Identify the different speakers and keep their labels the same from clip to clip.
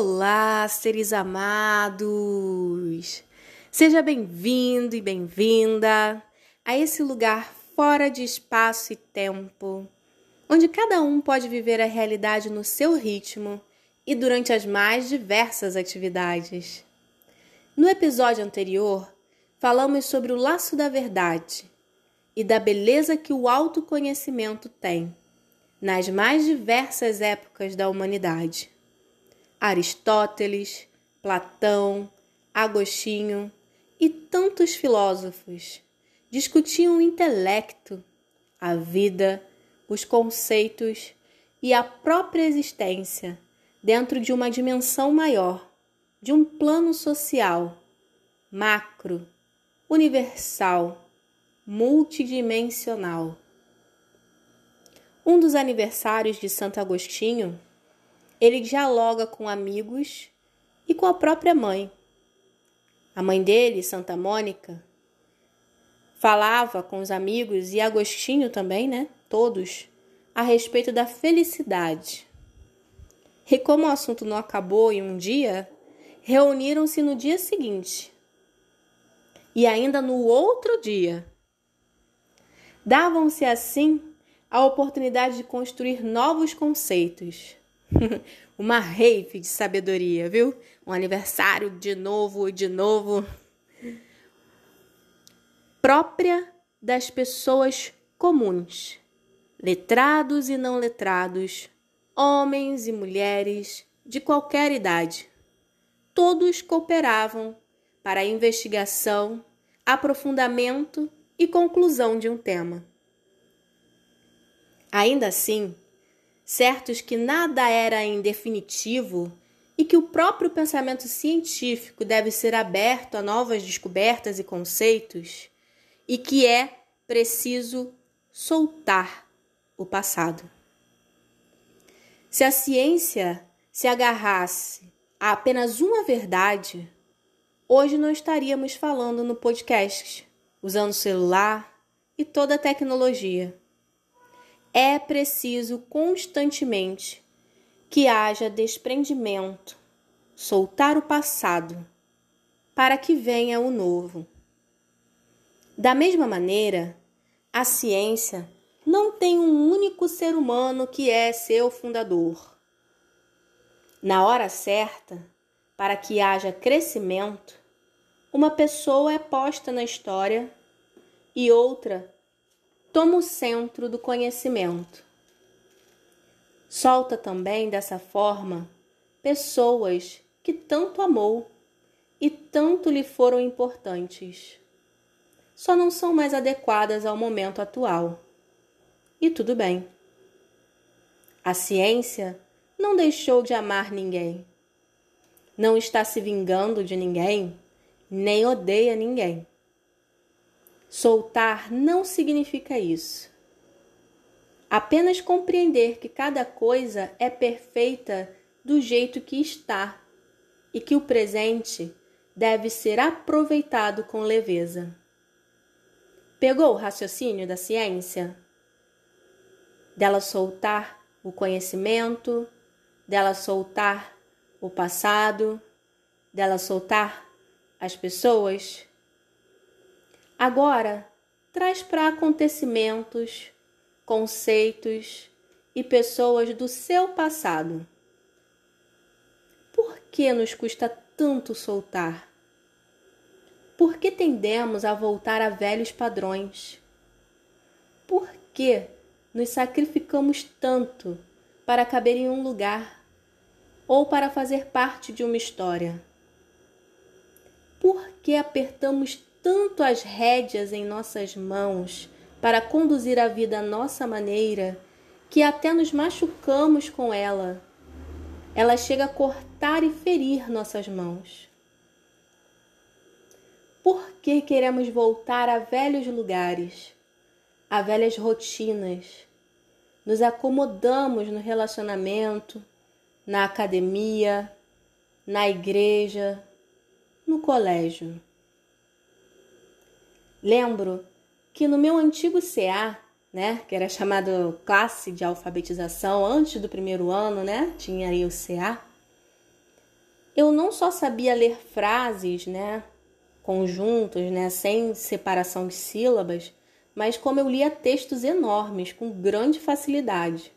Speaker 1: Olá, seres amados! Seja bem-vindo e bem-vinda a esse lugar fora de espaço e tempo, onde cada um pode viver a realidade no seu ritmo e durante as mais diversas atividades. No episódio anterior, falamos sobre o laço da verdade e da beleza que o autoconhecimento tem nas mais diversas épocas da humanidade. Aristóteles, Platão, Agostinho e tantos filósofos discutiam o intelecto, a vida, os conceitos e a própria existência dentro de uma dimensão maior, de um plano social, macro, universal, multidimensional. Um dos aniversários de Santo Agostinho ele dialoga com amigos e com a própria mãe. A mãe dele, Santa Mônica, falava com os amigos e Agostinho também, né? Todos, a respeito da felicidade. E como o assunto não acabou em um dia, reuniram-se no dia seguinte. E ainda no outro dia. Davam-se assim a oportunidade de construir novos conceitos Uma rave de sabedoria, viu? Um aniversário de novo e de novo. Própria das pessoas comuns, letrados e não letrados, homens e mulheres de qualquer idade. Todos cooperavam para a investigação, aprofundamento e conclusão de um tema. Ainda assim, certos que nada era em definitivo e que o próprio pensamento científico deve ser aberto a novas descobertas e conceitos, e que é preciso soltar o passado. Se a ciência se agarrasse a apenas uma verdade, hoje não estaríamos falando no podcast, usando celular e toda a tecnologia é preciso constantemente que haja desprendimento, soltar o passado, para que venha o novo. Da mesma maneira, a ciência não tem um único ser humano que é seu fundador. Na hora certa, para que haja crescimento, uma pessoa é posta na história e outra toma o centro do conhecimento. Solta também dessa forma pessoas que tanto amou e tanto lhe foram importantes. Só não são mais adequadas ao momento atual. E tudo bem. A ciência não deixou de amar ninguém. Não está se vingando de ninguém, nem odeia ninguém. Soltar não significa isso. Apenas compreender que cada coisa é perfeita do jeito que está e que o presente deve ser aproveitado com leveza. Pegou o raciocínio da ciência? Dela soltar o conhecimento, dela soltar o passado, dela soltar as pessoas? Agora, traz para acontecimentos, conceitos e pessoas do seu passado. Por que nos custa tanto soltar? Por que tendemos a voltar a velhos padrões? Por que nos sacrificamos tanto para caber em um lugar ou para fazer parte de uma história? Por que apertamos tanto as rédeas em nossas mãos para conduzir a vida à nossa maneira que até nos machucamos com ela. Ela chega a cortar e ferir nossas mãos. Por que queremos voltar a velhos lugares, a velhas rotinas? Nos acomodamos no relacionamento, na academia, na igreja, no colégio. Lembro que no meu antigo CA, né, que era chamado classe de alfabetização antes do primeiro ano, né, tinha aí o CA. eu não só sabia ler frases, né, conjuntos, né, sem separação de sílabas, mas como eu lia textos enormes com grande facilidade.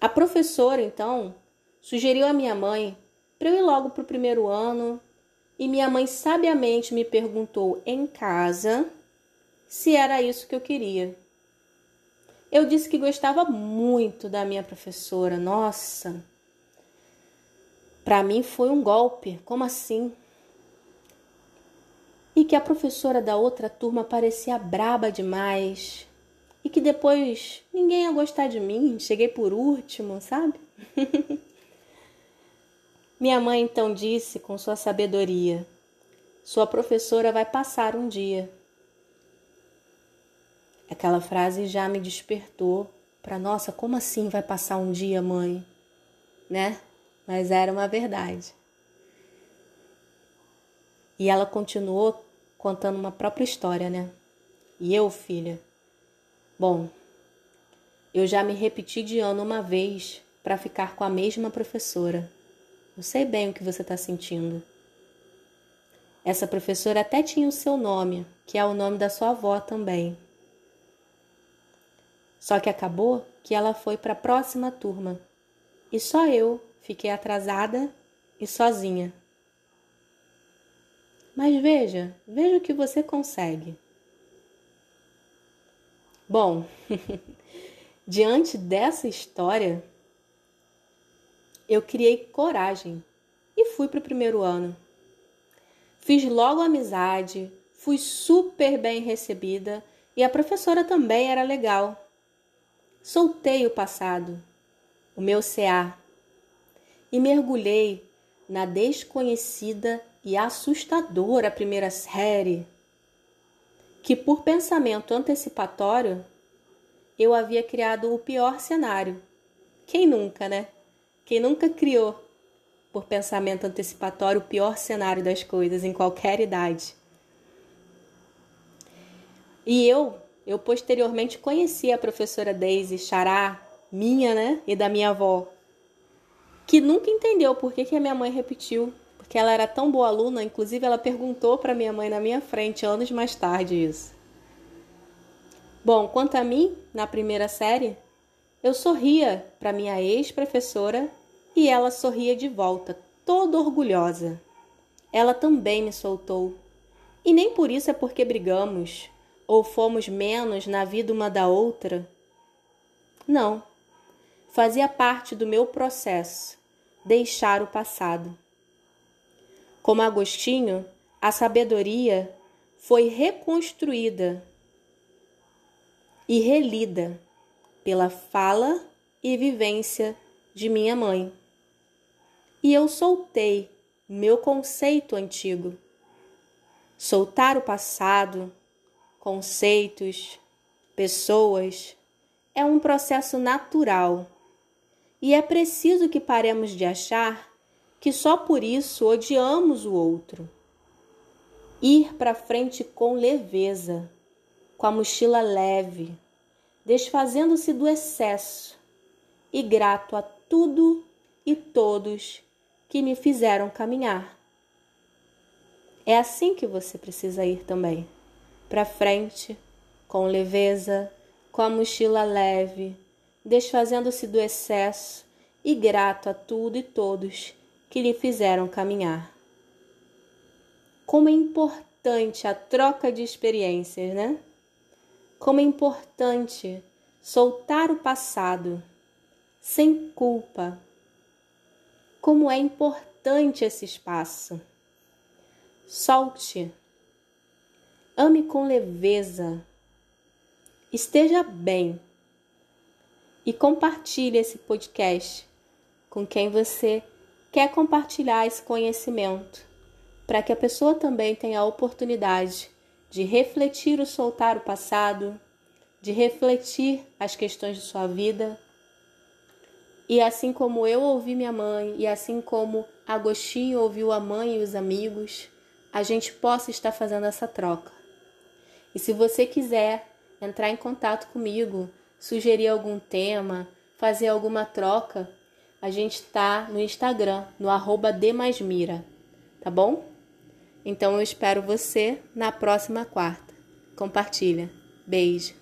Speaker 1: A professora, então, sugeriu à minha mãe para eu ir logo para o primeiro ano e minha mãe sabiamente me perguntou em casa se era isso que eu queria. Eu disse que gostava muito da minha professora. Nossa, para mim foi um golpe. Como assim? E que a professora da outra turma parecia braba demais. E que depois ninguém ia gostar de mim. Cheguei por último, sabe? Minha mãe então disse com sua sabedoria: Sua professora vai passar um dia. Aquela frase já me despertou para nossa, como assim vai passar um dia, mãe? Né? Mas era uma verdade. E ela continuou contando uma própria história, né? E eu, filha, bom, eu já me repeti de ano uma vez para ficar com a mesma professora. Eu sei bem o que você está sentindo. Essa professora até tinha o seu nome, que é o nome da sua avó também. Só que acabou que ela foi para a próxima turma e só eu fiquei atrasada e sozinha. Mas veja, veja o que você consegue. Bom, diante dessa história, eu criei coragem e fui para o primeiro ano. Fiz logo amizade, fui super bem recebida e a professora também era legal. Soltei o passado, o meu CA, e mergulhei na desconhecida e assustadora primeira série, que por pensamento antecipatório eu havia criado o pior cenário. Quem nunca, né? Quem nunca criou por pensamento antecipatório o pior cenário das coisas em qualquer idade? E eu eu posteriormente conheci a professora Daisy Xará, minha, né, e da minha avó, que nunca entendeu por que, que a minha mãe repetiu, porque ela era tão boa aluna, inclusive ela perguntou para minha mãe na minha frente anos mais tarde isso. Bom, quanto a mim, na primeira série, eu sorria para minha ex-professora e ela sorria de volta, toda orgulhosa. Ela também me soltou. E nem por isso é porque brigamos ou fomos menos na vida uma da outra? Não. Fazia parte do meu processo deixar o passado. Como Agostinho, a sabedoria foi reconstruída e relida pela fala e vivência de minha mãe. E eu soltei meu conceito antigo. Soltar o passado conceitos, pessoas, é um processo natural e é preciso que paremos de achar que só por isso odiamos o outro. Ir para frente com leveza, com a mochila leve, desfazendo-se do excesso e grato a tudo e todos que me fizeram caminhar. É assim que você precisa ir também para frente, com leveza, com a mochila leve, desfazendo-se do excesso e grato a tudo e todos que lhe fizeram caminhar. Como é importante a troca de experiências, né? Como é importante soltar o passado sem culpa. Como é importante esse espaço. Solte Ame com leveza. Esteja bem. E compartilhe esse podcast com quem você quer compartilhar esse conhecimento, para que a pessoa também tenha a oportunidade de refletir o soltar o passado, de refletir as questões de sua vida. E assim como eu ouvi minha mãe, e assim como Agostinho ouviu a mãe e os amigos, a gente possa estar fazendo essa troca. E se você quiser entrar em contato comigo, sugerir algum tema, fazer alguma troca, a gente tá no Instagram, no arroba Demasmira, tá bom? Então eu espero você na próxima quarta. Compartilha. Beijo.